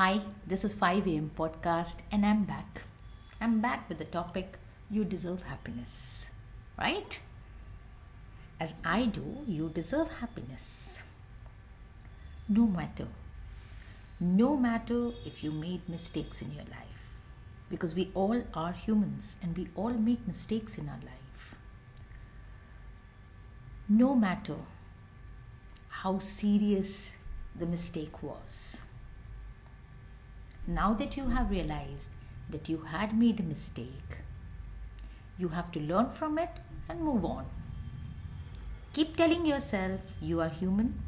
Hi, this is 5 a.m. podcast, and I'm back. I'm back with the topic You Deserve Happiness, right? As I do, you deserve happiness. No matter, no matter if you made mistakes in your life, because we all are humans and we all make mistakes in our life. No matter how serious the mistake was now that you have realized that you had made a mistake, you have to learn from it and move on. Keep telling yourself you are human.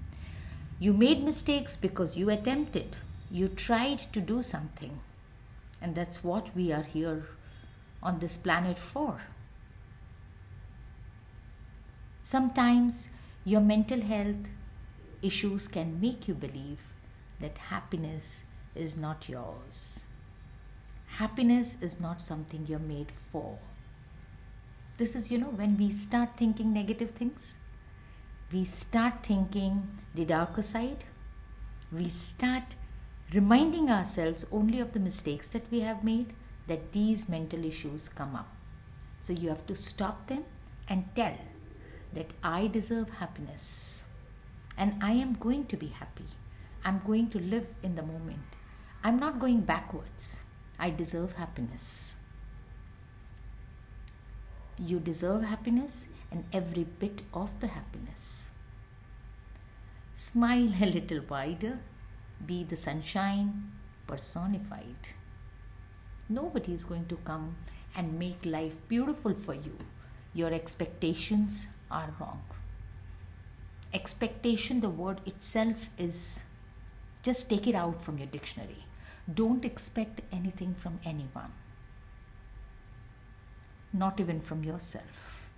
You made mistakes because you attempted, you tried to do something. And that's what we are here on this planet for. Sometimes your mental health issues can make you believe that happiness is not yours. Happiness is not something you're made for. This is, you know, when we start thinking negative things, we start thinking the darker side, we start reminding ourselves only of the mistakes that we have made, that these mental issues come up. So you have to stop them and tell that I deserve happiness and I am going to be happy. I'm going to live in the moment. I'm not going backwards. I deserve happiness. You deserve happiness and every bit of the happiness. Smile a little wider. Be the sunshine personified. Nobody is going to come and make life beautiful for you. Your expectations are wrong. Expectation, the word itself is just take it out from your dictionary. Don't expect anything from anyone, not even from yourself.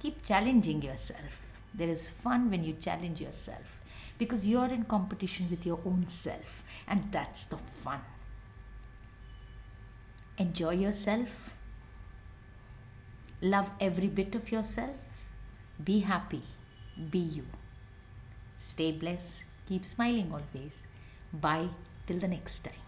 Keep challenging yourself. There is fun when you challenge yourself because you're in competition with your own self, and that's the fun. Enjoy yourself. Love every bit of yourself. Be happy. Be you. Stay blessed. Keep smiling always. Bye till the next time.